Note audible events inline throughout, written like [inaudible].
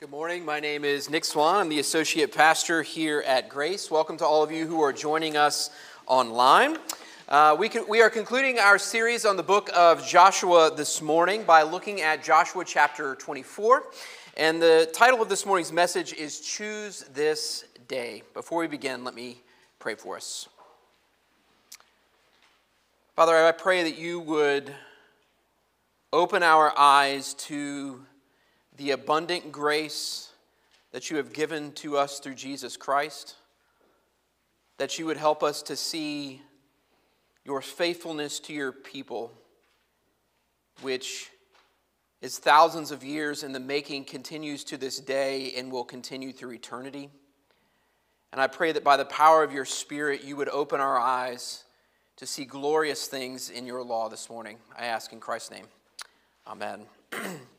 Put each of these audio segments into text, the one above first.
Good morning. My name is Nick Swan. I'm the associate pastor here at Grace. Welcome to all of you who are joining us online. Uh, we, can, we are concluding our series on the book of Joshua this morning by looking at Joshua chapter 24. And the title of this morning's message is Choose This Day. Before we begin, let me pray for us. Father, I pray that you would open our eyes to the abundant grace that you have given to us through Jesus Christ, that you would help us to see your faithfulness to your people, which is thousands of years in the making, continues to this day, and will continue through eternity. And I pray that by the power of your Spirit, you would open our eyes to see glorious things in your law this morning. I ask in Christ's name. Amen. [clears throat]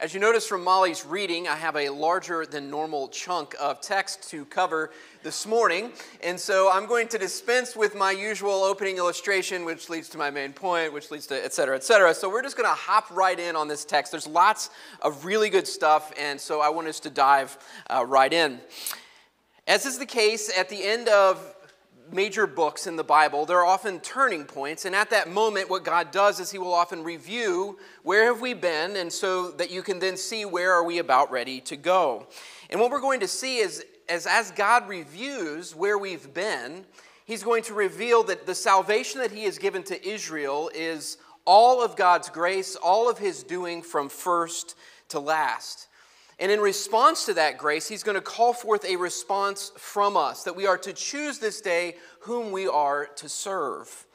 As you notice from Molly's reading, I have a larger than normal chunk of text to cover this morning. And so I'm going to dispense with my usual opening illustration, which leads to my main point, which leads to et cetera, et cetera. So we're just going to hop right in on this text. There's lots of really good stuff, and so I want us to dive uh, right in. As is the case at the end of major books in the Bible, there are often turning points. And at that moment, what God does is He will often review where have we been, and so that you can then see where are we about ready to go. And what we're going to see is as, as God reviews where we've been, He's going to reveal that the salvation that He has given to Israel is all of God's grace, all of His doing from first to last. And in response to that grace, he's going to call forth a response from us that we are to choose this day whom we are to serve.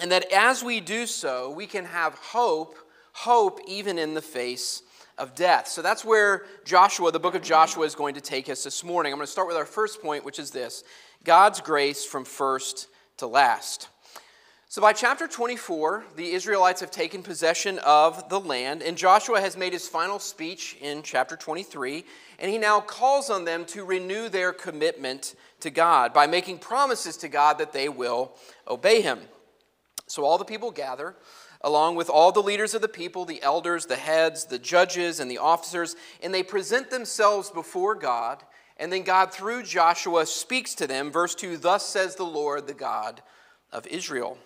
And that as we do so, we can have hope, hope even in the face of death. So that's where Joshua, the book of Joshua, is going to take us this morning. I'm going to start with our first point, which is this God's grace from first to last. So, by chapter 24, the Israelites have taken possession of the land, and Joshua has made his final speech in chapter 23, and he now calls on them to renew their commitment to God by making promises to God that they will obey him. So, all the people gather, along with all the leaders of the people, the elders, the heads, the judges, and the officers, and they present themselves before God, and then God, through Joshua, speaks to them. Verse 2 Thus says the Lord, the God of Israel.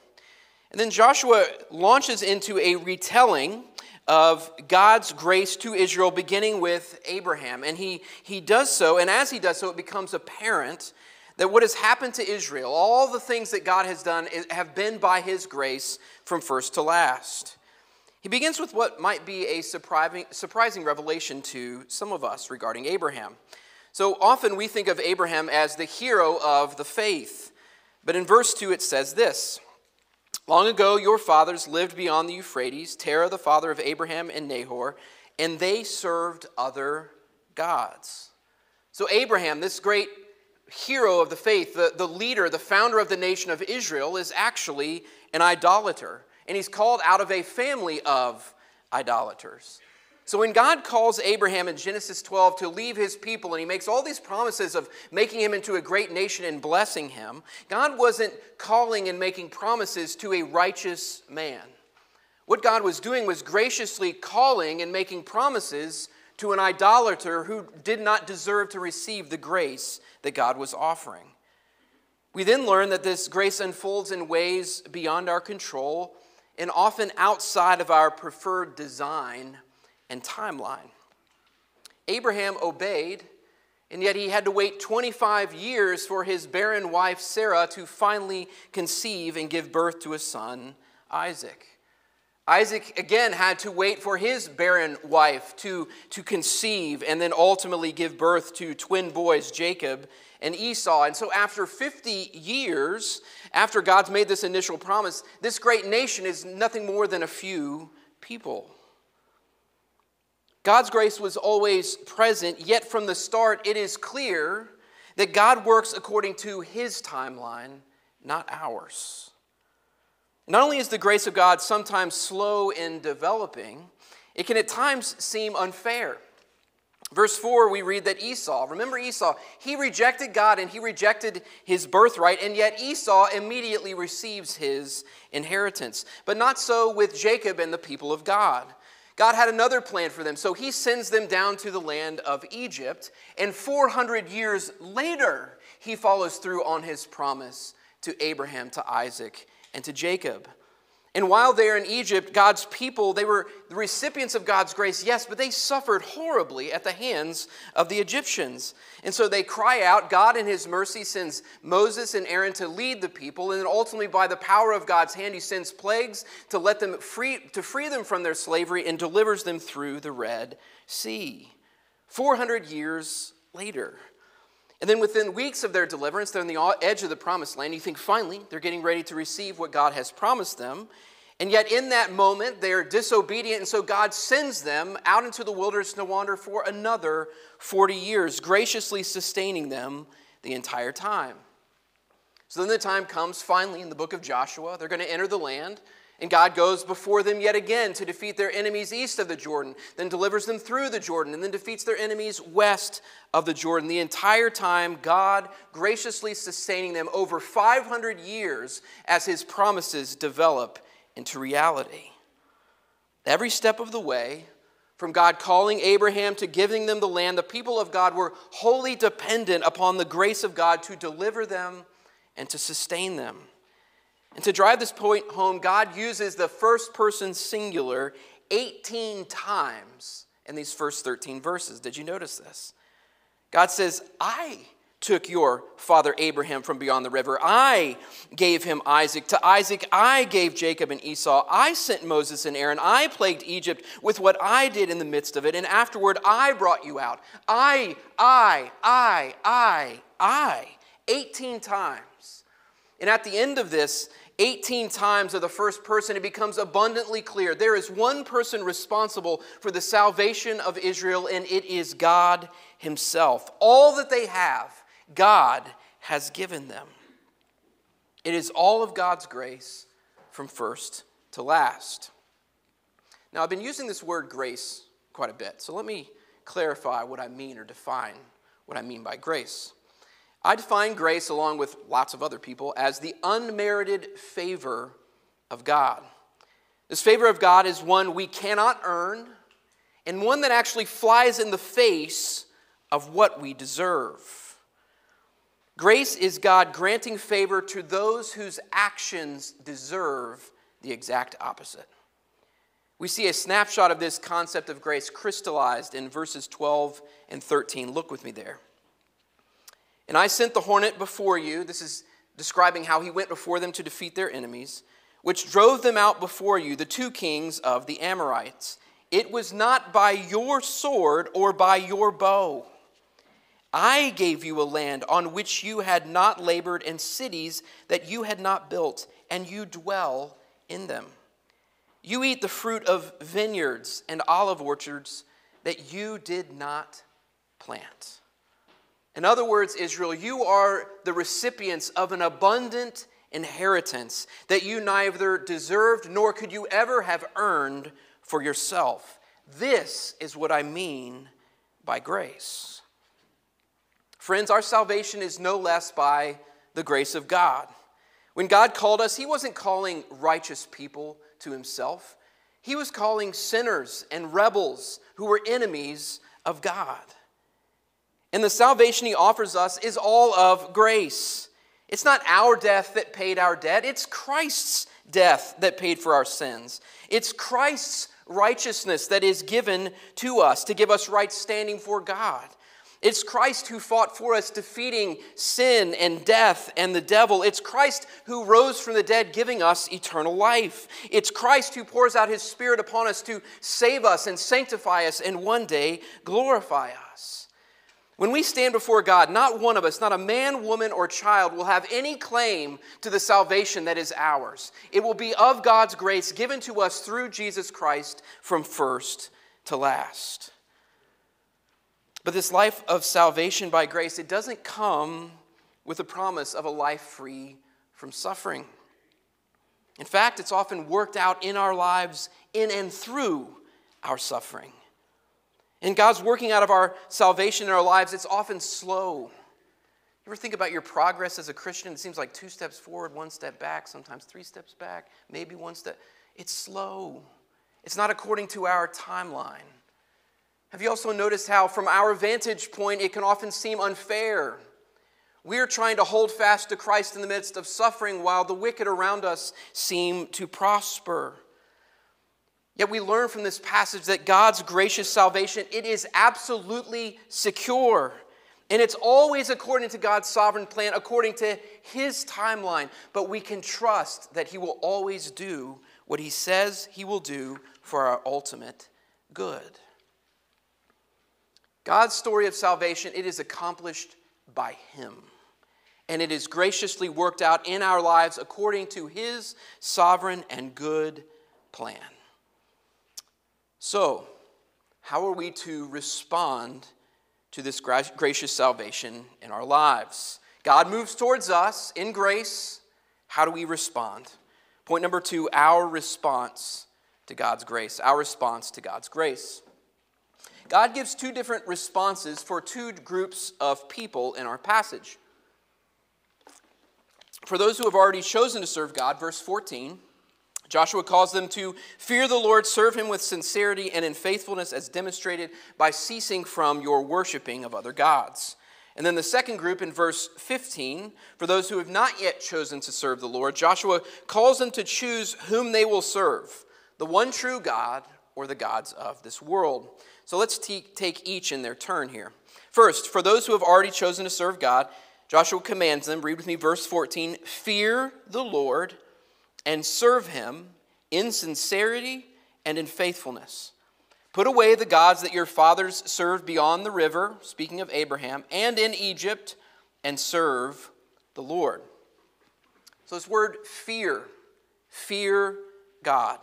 And then Joshua launches into a retelling of God's grace to Israel, beginning with Abraham. And he, he does so, and as he does so, it becomes apparent that what has happened to Israel, all the things that God has done, have been by his grace from first to last. He begins with what might be a surprising, surprising revelation to some of us regarding Abraham. So often we think of Abraham as the hero of the faith. But in verse 2, it says this Long ago, your fathers lived beyond the Euphrates, Terah, the father of Abraham and Nahor, and they served other gods. So, Abraham, this great hero of the faith, the, the leader, the founder of the nation of Israel, is actually an idolater. And he's called out of a family of idolaters. So when God calls Abraham in Genesis 12 to leave his people and he makes all these promises of making him into a great nation and blessing him, God wasn't calling and making promises to a righteous man. What God was doing was graciously calling and making promises to an idolater who did not deserve to receive the grace that God was offering. We then learn that this grace unfolds in ways beyond our control and often outside of our preferred design and timeline. Abraham obeyed, and yet he had to wait 25 years for his barren wife Sarah to finally conceive and give birth to a son, Isaac. Isaac again had to wait for his barren wife to, to conceive and then ultimately give birth to twin boys, Jacob and Esau. And so, after 50 years, after God's made this initial promise, this great nation is nothing more than a few people. God's grace was always present, yet from the start, it is clear that God works according to his timeline, not ours. Not only is the grace of God sometimes slow in developing, it can at times seem unfair. Verse 4, we read that Esau, remember Esau, he rejected God and he rejected his birthright, and yet Esau immediately receives his inheritance. But not so with Jacob and the people of God. God had another plan for them. So he sends them down to the land of Egypt. And 400 years later, he follows through on his promise to Abraham, to Isaac, and to Jacob. And while they're in Egypt, God's people, they were the recipients of God's grace, yes, but they suffered horribly at the hands of the Egyptians. And so they cry out. God, in His mercy, sends Moses and Aaron to lead the people. And then ultimately, by the power of God's hand, He sends plagues to let them free, to free them from their slavery and delivers them through the Red Sea. 400 years later. And then within weeks of their deliverance, they're on the edge of the promised land. You think finally they're getting ready to receive what God has promised them. And yet, in that moment, they're disobedient, and so God sends them out into the wilderness to wander for another 40 years, graciously sustaining them the entire time. So then the time comes finally in the book of Joshua. They're going to enter the land. And God goes before them yet again to defeat their enemies east of the Jordan, then delivers them through the Jordan, and then defeats their enemies west of the Jordan. The entire time, God graciously sustaining them over 500 years as his promises develop into reality. Every step of the way, from God calling Abraham to giving them the land, the people of God were wholly dependent upon the grace of God to deliver them and to sustain them. And to drive this point home, God uses the first person singular 18 times in these first 13 verses. Did you notice this? God says, I took your father Abraham from beyond the river. I gave him Isaac. To Isaac, I gave Jacob and Esau. I sent Moses and Aaron. I plagued Egypt with what I did in the midst of it. And afterward, I brought you out. I, I, I, I, I. 18 times. And at the end of this, 18 times of the first person, it becomes abundantly clear there is one person responsible for the salvation of Israel, and it is God Himself. All that they have, God has given them. It is all of God's grace from first to last. Now, I've been using this word grace quite a bit, so let me clarify what I mean or define what I mean by grace. I define grace, along with lots of other people, as the unmerited favor of God. This favor of God is one we cannot earn and one that actually flies in the face of what we deserve. Grace is God granting favor to those whose actions deserve the exact opposite. We see a snapshot of this concept of grace crystallized in verses 12 and 13. Look with me there. And I sent the hornet before you. This is describing how he went before them to defeat their enemies, which drove them out before you, the two kings of the Amorites. It was not by your sword or by your bow. I gave you a land on which you had not labored, and cities that you had not built, and you dwell in them. You eat the fruit of vineyards and olive orchards that you did not plant. In other words, Israel, you are the recipients of an abundant inheritance that you neither deserved nor could you ever have earned for yourself. This is what I mean by grace. Friends, our salvation is no less by the grace of God. When God called us, He wasn't calling righteous people to Himself, He was calling sinners and rebels who were enemies of God. And the salvation he offers us is all of grace. It's not our death that paid our debt, it's Christ's death that paid for our sins. It's Christ's righteousness that is given to us to give us right standing for God. It's Christ who fought for us, defeating sin and death and the devil. It's Christ who rose from the dead, giving us eternal life. It's Christ who pours out his Spirit upon us to save us and sanctify us and one day glorify us. When we stand before God, not one of us, not a man, woman, or child, will have any claim to the salvation that is ours. It will be of God's grace given to us through Jesus Christ from first to last. But this life of salvation by grace, it doesn't come with a promise of a life free from suffering. In fact, it's often worked out in our lives in and through our suffering. In God's working out of our salvation in our lives, it's often slow. You ever think about your progress as a Christian? It seems like two steps forward, one step back, sometimes three steps back, maybe one step. It's slow. It's not according to our timeline. Have you also noticed how, from our vantage point, it can often seem unfair? We are trying to hold fast to Christ in the midst of suffering while the wicked around us seem to prosper. Yet we learn from this passage that God's gracious salvation, it is absolutely secure. And it's always according to God's sovereign plan, according to his timeline. But we can trust that he will always do what he says he will do for our ultimate good. God's story of salvation, it is accomplished by him. And it is graciously worked out in our lives according to his sovereign and good plan. So, how are we to respond to this gracious salvation in our lives? God moves towards us in grace. How do we respond? Point number two our response to God's grace. Our response to God's grace. God gives two different responses for two groups of people in our passage. For those who have already chosen to serve God, verse 14, Joshua calls them to fear the Lord, serve him with sincerity and in faithfulness, as demonstrated by ceasing from your worshiping of other gods. And then the second group in verse 15, for those who have not yet chosen to serve the Lord, Joshua calls them to choose whom they will serve the one true God or the gods of this world. So let's t- take each in their turn here. First, for those who have already chosen to serve God, Joshua commands them, read with me verse 14 Fear the Lord and serve him in sincerity and in faithfulness. Put away the gods that your fathers served beyond the river, speaking of Abraham, and in Egypt, and serve the Lord. So, this word fear, fear God.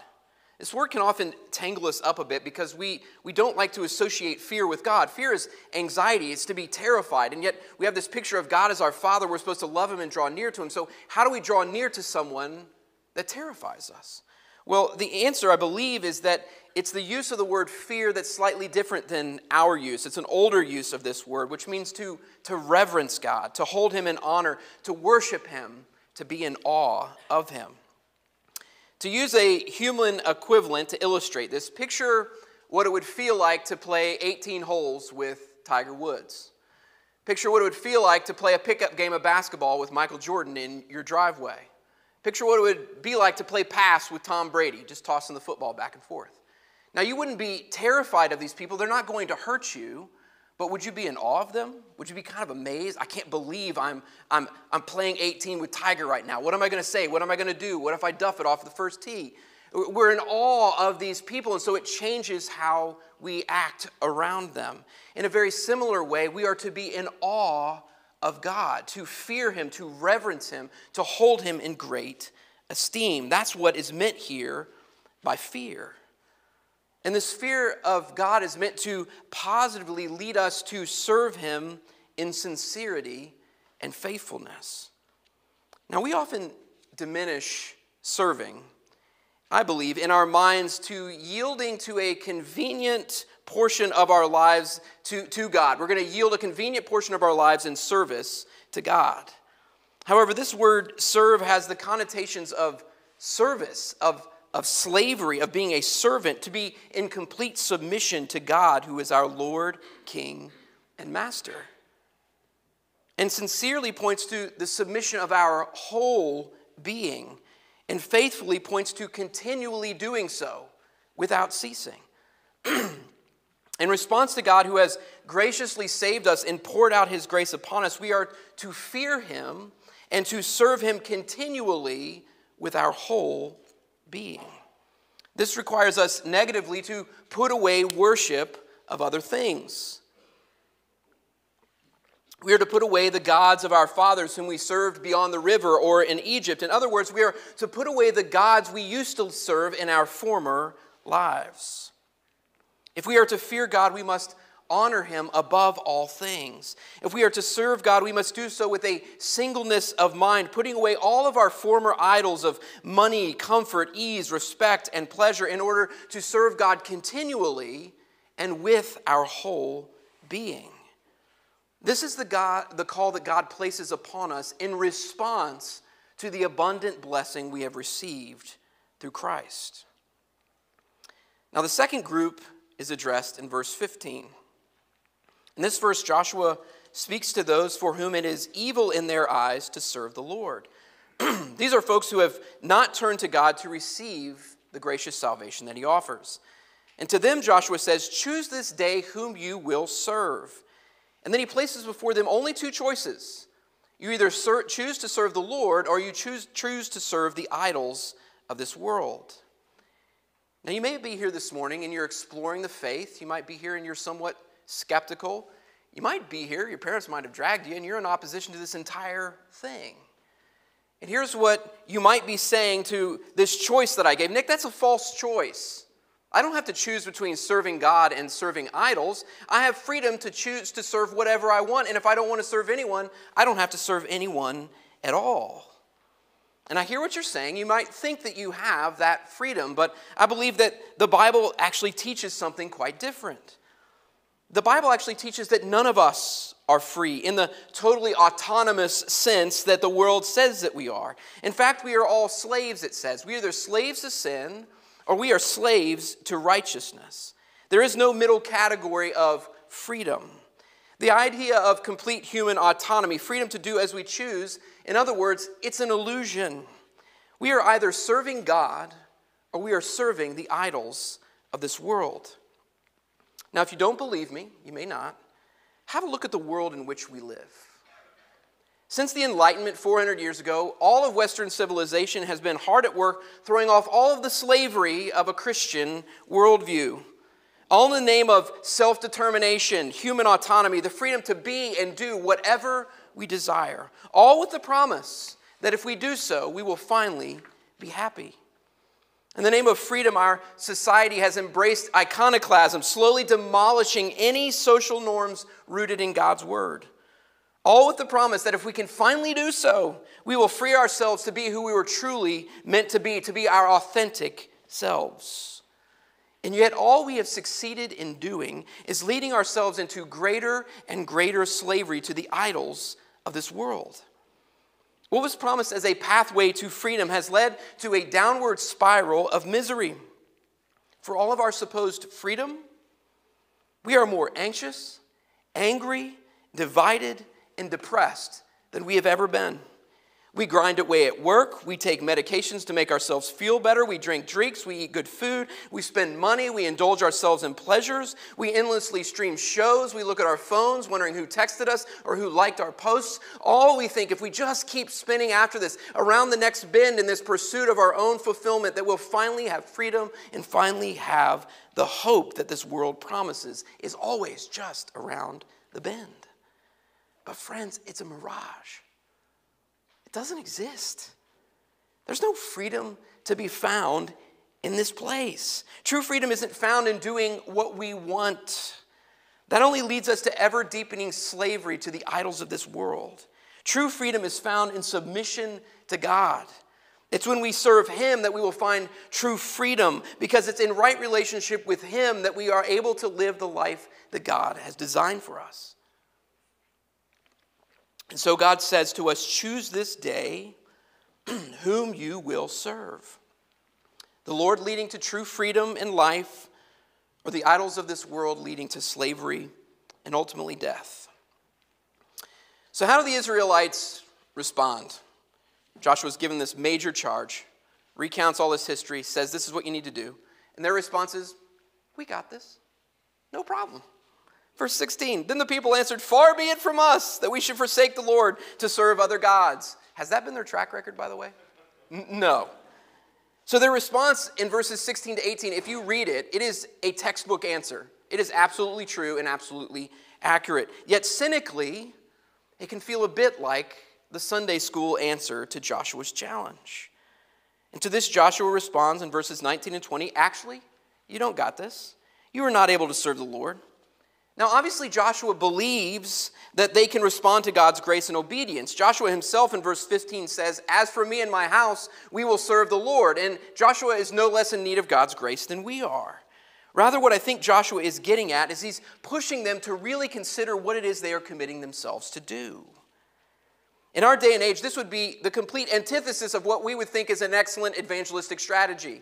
This word can often tangle us up a bit because we, we don't like to associate fear with God. Fear is anxiety, it's to be terrified. And yet we have this picture of God as our Father. We're supposed to love Him and draw near to Him. So, how do we draw near to someone that terrifies us? Well, the answer, I believe, is that it's the use of the word fear that's slightly different than our use. It's an older use of this word, which means to, to reverence God, to hold Him in honor, to worship Him, to be in awe of Him. To use a human equivalent to illustrate this, picture what it would feel like to play 18 holes with Tiger Woods. Picture what it would feel like to play a pickup game of basketball with Michael Jordan in your driveway. Picture what it would be like to play pass with Tom Brady, just tossing the football back and forth. Now, you wouldn't be terrified of these people, they're not going to hurt you, but would you be in awe of them? Would you be kind of amazed? I can't believe I'm, I'm, I'm playing 18 with Tiger right now. What am I going to say? What am I going to do? What if I duff it off the first tee? We're in awe of these people, and so it changes how we act around them. In a very similar way, we are to be in awe of God, to fear Him, to reverence Him, to hold Him in great esteem. That's what is meant here by fear. And this fear of God is meant to positively lead us to serve Him in sincerity and faithfulness. Now, we often diminish serving, I believe, in our minds to yielding to a convenient portion of our lives to, to God. We're going to yield a convenient portion of our lives in service to God. However, this word serve has the connotations of service, of of slavery, of being a servant, to be in complete submission to God, who is our Lord, King, and Master. And sincerely points to the submission of our whole being, and faithfully points to continually doing so without ceasing. [clears throat] in response to God, who has graciously saved us and poured out his grace upon us, we are to fear him and to serve him continually with our whole being. This requires us negatively to put away worship of other things. We are to put away the gods of our fathers whom we served beyond the river or in Egypt. In other words, we are to put away the gods we used to serve in our former lives. If we are to fear God, we must honor him above all things. If we are to serve God, we must do so with a singleness of mind, putting away all of our former idols of money, comfort, ease, respect, and pleasure in order to serve God continually and with our whole being. This is the, God, the call that God places upon us in response to the abundant blessing we have received through Christ. Now, the second group is addressed in verse 15. In this verse, Joshua speaks to those for whom it is evil in their eyes to serve the Lord. [clears throat] These are folks who have not turned to God to receive the gracious salvation that he offers. And to them, Joshua says, Choose this day whom you will serve. And then he places before them only two choices. You either ser- choose to serve the Lord or you choose, choose to serve the idols of this world. Now, you may be here this morning and you're exploring the faith. You might be here and you're somewhat skeptical. You might be here, your parents might have dragged you, and you're in opposition to this entire thing. And here's what you might be saying to this choice that I gave Nick, that's a false choice. I don't have to choose between serving God and serving idols. I have freedom to choose to serve whatever I want. And if I don't want to serve anyone, I don't have to serve anyone at all. And I hear what you're saying. You might think that you have that freedom, but I believe that the Bible actually teaches something quite different. The Bible actually teaches that none of us are free in the totally autonomous sense that the world says that we are. In fact, we are all slaves, it says. We are either slaves to sin or we are slaves to righteousness. There is no middle category of freedom. The idea of complete human autonomy, freedom to do as we choose, in other words, it's an illusion. We are either serving God or we are serving the idols of this world. Now, if you don't believe me, you may not, have a look at the world in which we live. Since the Enlightenment 400 years ago, all of Western civilization has been hard at work throwing off all of the slavery of a Christian worldview. All in the name of self determination, human autonomy, the freedom to be and do whatever we desire. All with the promise that if we do so, we will finally be happy. In the name of freedom, our society has embraced iconoclasm, slowly demolishing any social norms rooted in God's word. All with the promise that if we can finally do so, we will free ourselves to be who we were truly meant to be, to be our authentic selves. And yet, all we have succeeded in doing is leading ourselves into greater and greater slavery to the idols of this world. What was promised as a pathway to freedom has led to a downward spiral of misery. For all of our supposed freedom, we are more anxious, angry, divided, and depressed than we have ever been. We grind away at work. We take medications to make ourselves feel better. We drink drinks. We eat good food. We spend money. We indulge ourselves in pleasures. We endlessly stream shows. We look at our phones, wondering who texted us or who liked our posts. All we think, if we just keep spinning after this, around the next bend in this pursuit of our own fulfillment, that we'll finally have freedom and finally have the hope that this world promises is always just around the bend. But, friends, it's a mirage. Doesn't exist. There's no freedom to be found in this place. True freedom isn't found in doing what we want. That only leads us to ever deepening slavery to the idols of this world. True freedom is found in submission to God. It's when we serve Him that we will find true freedom because it's in right relationship with Him that we are able to live the life that God has designed for us. And so God says to us, Choose this day [clears throat] whom you will serve. The Lord leading to true freedom in life, or the idols of this world leading to slavery and ultimately death. So, how do the Israelites respond? Joshua is given this major charge, recounts all this history, says, This is what you need to do. And their response is, We got this. No problem. Verse 16 Then the people answered, Far be it from us that we should forsake the Lord to serve other gods. Has that been their track record, by the way? N- no. So their response in verses 16 to 18, if you read it, it is a textbook answer. It is absolutely true and absolutely accurate. Yet cynically, it can feel a bit like the Sunday school answer to Joshua's challenge. And to this, Joshua responds in verses 19 and 20 Actually, you don't got this. You are not able to serve the Lord. Now, obviously, Joshua believes that they can respond to God's grace and obedience. Joshua himself in verse 15 says, As for me and my house, we will serve the Lord. And Joshua is no less in need of God's grace than we are. Rather, what I think Joshua is getting at is he's pushing them to really consider what it is they are committing themselves to do. In our day and age, this would be the complete antithesis of what we would think is an excellent evangelistic strategy.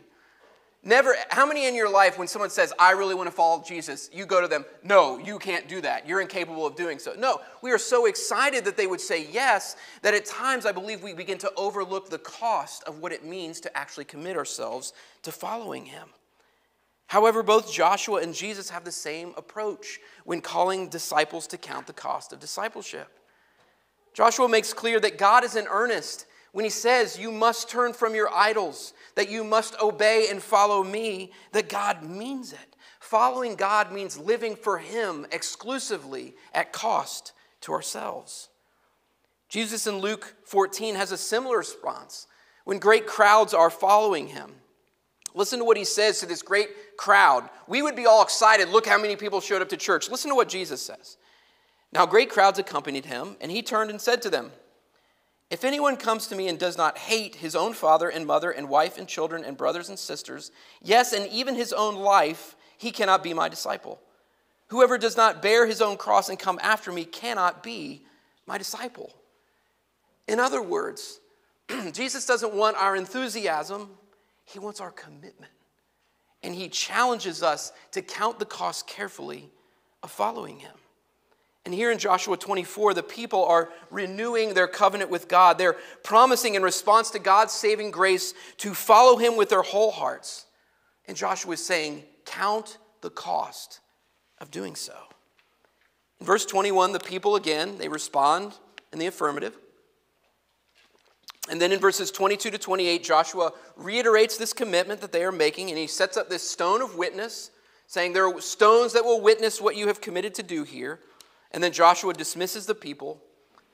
Never, how many in your life, when someone says, I really want to follow Jesus, you go to them, No, you can't do that. You're incapable of doing so. No, we are so excited that they would say yes that at times I believe we begin to overlook the cost of what it means to actually commit ourselves to following Him. However, both Joshua and Jesus have the same approach when calling disciples to count the cost of discipleship. Joshua makes clear that God is in earnest when he says, You must turn from your idols, that you must obey and follow me, that God means it. Following God means living for Him exclusively at cost to ourselves. Jesus in Luke 14 has a similar response when great crowds are following Him. Listen to what He says to this great crowd. We would be all excited. Look how many people showed up to church. Listen to what Jesus says. Now, great crowds accompanied Him, and He turned and said to them, if anyone comes to me and does not hate his own father and mother and wife and children and brothers and sisters, yes, and even his own life, he cannot be my disciple. Whoever does not bear his own cross and come after me cannot be my disciple. In other words, [clears throat] Jesus doesn't want our enthusiasm, he wants our commitment. And he challenges us to count the cost carefully of following him. And here in Joshua 24, the people are renewing their covenant with God. They're promising in response to God's saving grace to follow him with their whole hearts. And Joshua is saying, Count the cost of doing so. In verse 21, the people again, they respond in the affirmative. And then in verses 22 to 28, Joshua reiterates this commitment that they are making, and he sets up this stone of witness, saying, There are stones that will witness what you have committed to do here. And then Joshua dismisses the people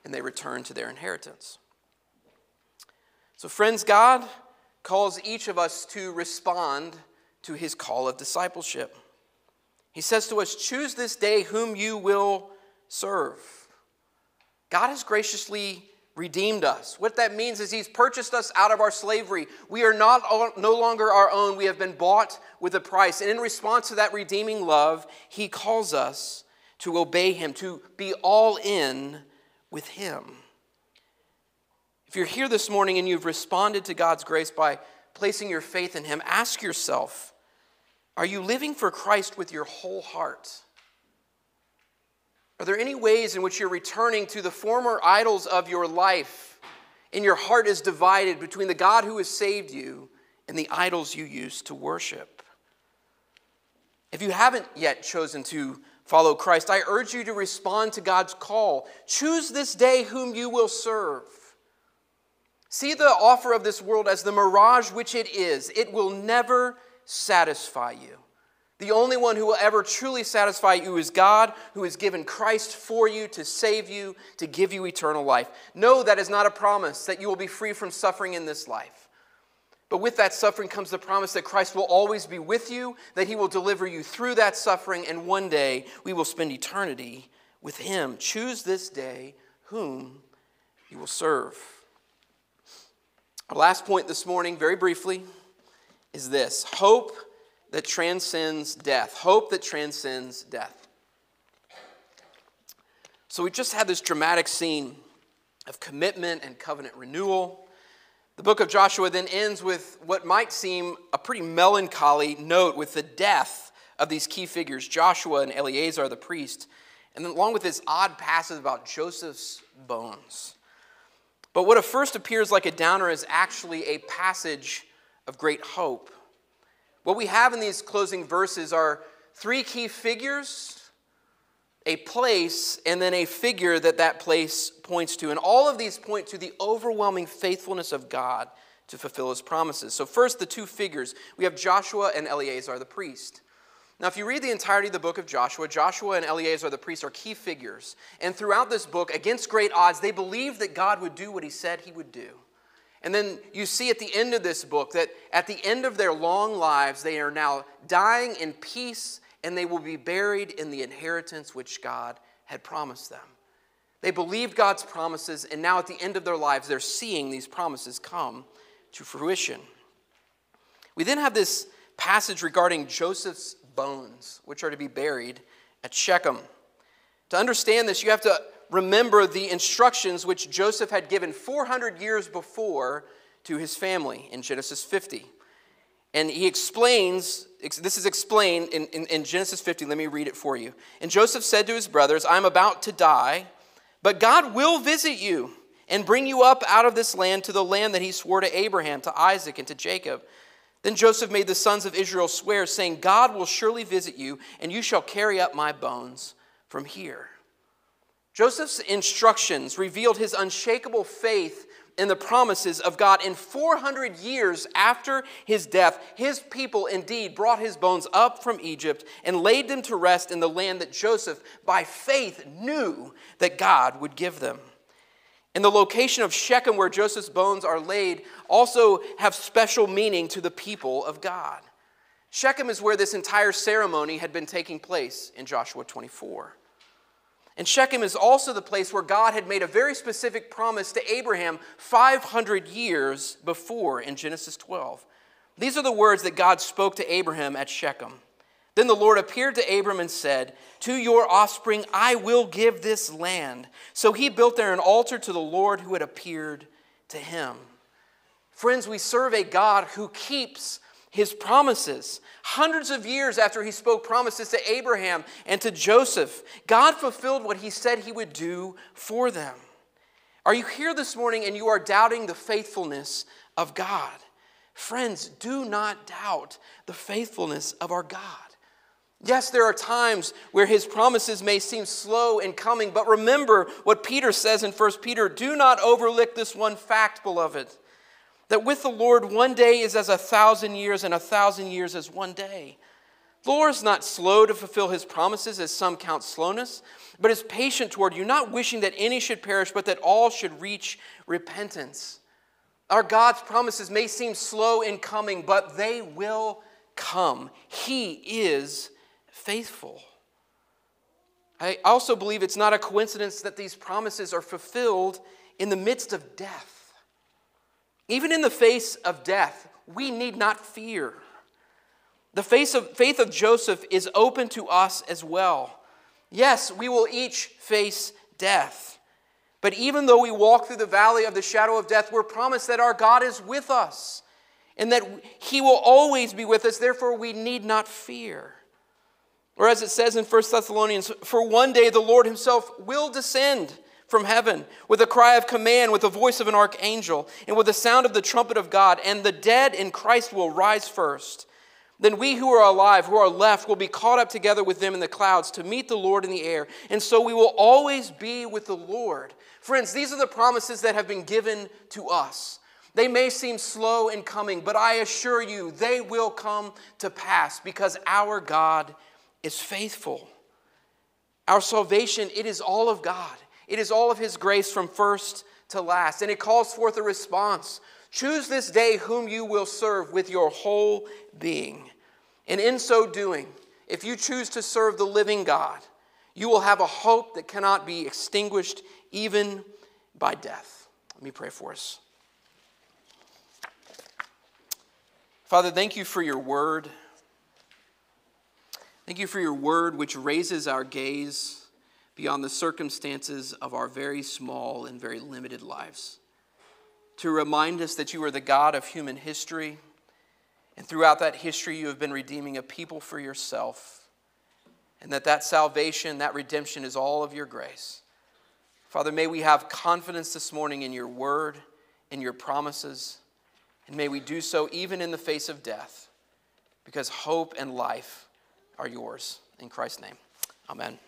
and they return to their inheritance. So, friends, God calls each of us to respond to his call of discipleship. He says to us, Choose this day whom you will serve. God has graciously redeemed us. What that means is He's purchased us out of our slavery. We are not no longer our own. We have been bought with a price. And in response to that redeeming love, He calls us to obey Him, to be all in with Him. If you're here this morning and you've responded to God's grace by placing your faith in Him, ask yourself are you living for Christ with your whole heart? Are there any ways in which you're returning to the former idols of your life and your heart is divided between the God who has saved you and the idols you used to worship? If you haven't yet chosen to follow Christ, I urge you to respond to God's call. Choose this day whom you will serve. See the offer of this world as the mirage which it is. It will never satisfy you. The only one who will ever truly satisfy you is God, who has given Christ for you to save you, to give you eternal life. No, that is not a promise that you will be free from suffering in this life. But with that suffering comes the promise that Christ will always be with you, that he will deliver you through that suffering, and one day we will spend eternity with him. Choose this day whom you will serve. Our last point this morning, very briefly, is this hope that transcends death. Hope that transcends death. So we just had this dramatic scene of commitment and covenant renewal. The book of Joshua then ends with what might seem a pretty melancholy note with the death of these key figures, Joshua and Eleazar the priest, and then along with this odd passage about Joseph's bones. But what at first appears like a downer is actually a passage of great hope. What we have in these closing verses are three key figures a place and then a figure that that place points to. And all of these point to the overwhelming faithfulness of God to fulfill his promises. So, first, the two figures we have Joshua and Eleazar the priest. Now, if you read the entirety of the book of Joshua, Joshua and Eleazar the priest are key figures. And throughout this book, against great odds, they believed that God would do what he said he would do. And then you see at the end of this book that at the end of their long lives, they are now dying in peace and they will be buried in the inheritance which God had promised them. They believed God's promises, and now at the end of their lives, they're seeing these promises come to fruition. We then have this passage regarding Joseph's bones, which are to be buried at Shechem. To understand this, you have to remember the instructions which Joseph had given 400 years before to his family in Genesis 50. And he explains, this is explained in, in, in, Genesis 50. Let me read it for you. And Joseph said to his brothers, I'm about to die, but God will visit you and bring you up out of this land to the land that he swore to Abraham, to Isaac, and to Jacob. Then Joseph made the sons of Israel swear, saying, God will surely visit you, and you shall carry up my bones from here. Joseph's instructions revealed his unshakable faith in the promises of God. In 400 years after his death, his people indeed brought his bones up from Egypt and laid them to rest in the land that Joseph, by faith, knew that God would give them. And the location of Shechem, where Joseph's bones are laid, also have special meaning to the people of God. Shechem is where this entire ceremony had been taking place in Joshua 24. And Shechem is also the place where God had made a very specific promise to Abraham 500 years before in Genesis 12. These are the words that God spoke to Abraham at Shechem. Then the Lord appeared to Abram and said, To your offspring I will give this land. So he built there an altar to the Lord who had appeared to him. Friends, we serve a God who keeps his promises. Hundreds of years after he spoke promises to Abraham and to Joseph, God fulfilled what he said he would do for them. Are you here this morning and you are doubting the faithfulness of God? Friends, do not doubt the faithfulness of our God. Yes, there are times where his promises may seem slow in coming, but remember what Peter says in 1 Peter do not overlook this one fact, beloved that with the Lord, one day is as a thousand years, and a thousand years as one day. The Lord is not slow to fulfill his promises, as some count slowness, but is patient toward you, not wishing that any should perish, but that all should reach repentance. Our God's promises may seem slow in coming, but they will come. He is faithful. I also believe it's not a coincidence that these promises are fulfilled in the midst of death. Even in the face of death, we need not fear. The faith of, faith of Joseph is open to us as well. Yes, we will each face death. But even though we walk through the valley of the shadow of death, we're promised that our God is with us and that He will always be with us. Therefore, we need not fear. Or as it says in 1 Thessalonians, for one day the Lord Himself will descend from heaven with a cry of command, with the voice of an archangel, and with the sound of the trumpet of God, and the dead in Christ will rise first. Then we who are alive, who are left, will be caught up together with them in the clouds to meet the Lord in the air. And so we will always be with the Lord. Friends, these are the promises that have been given to us. They may seem slow in coming, but I assure you they will come to pass because our God is faithful. Our salvation, it is all of God. It is all of His grace from first to last, and it calls forth a response. Choose this day whom you will serve with your whole being. And in so doing, if you choose to serve the living God, you will have a hope that cannot be extinguished even by death. Let me pray for us. Father, thank you for your word. Thank you for your word, which raises our gaze beyond the circumstances of our very small and very limited lives. To remind us that you are the God of human history, and throughout that history, you have been redeeming a people for yourself, and that that salvation, that redemption is all of your grace. Father, may we have confidence this morning in your word, in your promises, and may we do so even in the face of death, because hope and life are yours. In Christ's name, amen.